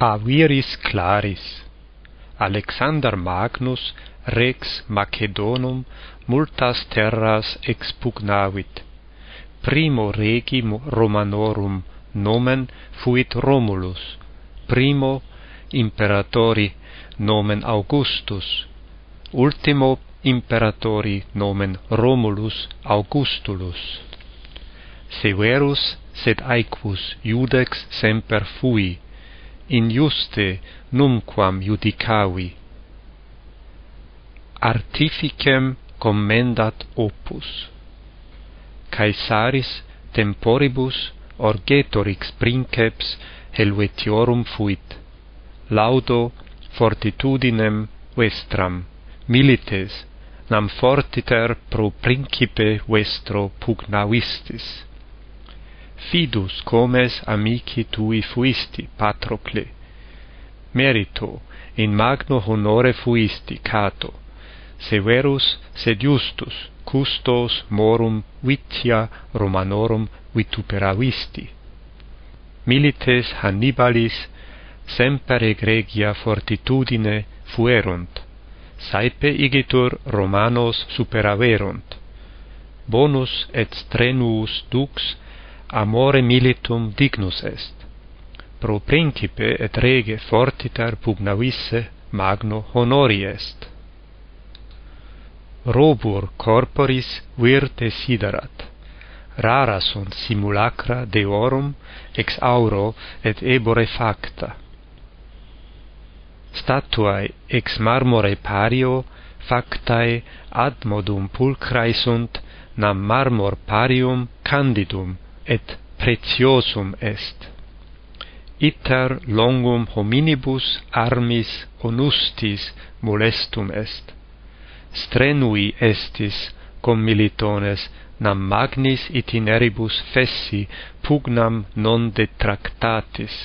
Aviris claris. Alexander Magnus rex Macedonum multas terras expugnavit. Primo regi Romanorum nomen fuit Romulus, primo imperatori nomen Augustus, ultimo imperatori nomen Romulus Augustulus. Severus sed aequus iudex semper fui, injuste numquam judicavi. Artificem commendat opus. Caesaris temporibus orgetorix princeps Helvetiorum fuit. Laudo fortitudinem vestram milites nam fortiter pro principe vestro pugnavistis fidus comes amici tui fuisti, Patrocle. Merito, in magno honore fuisti, Cato. Severus sed justus, custos morum vitia Romanorum vituperavisti. Milites Hannibalis semper egregia fortitudine fuerunt, saepe igitur Romanos superaverunt. Bonus et strenuus dux amore militum dignus est. Pro principe et rege fortiter pugnavisse magno honori est. Robur corporis virte siderat. Rara sunt simulacra deorum ex auro et ebore facta. Statuae ex marmore pario factae ad modum pulcrae sunt nam marmor parium candidum et preciosum est. Iter longum hominibus armis onustis molestum est. Strenui estis cum militones nam magnis itineribus fessi pugnam non detractatis.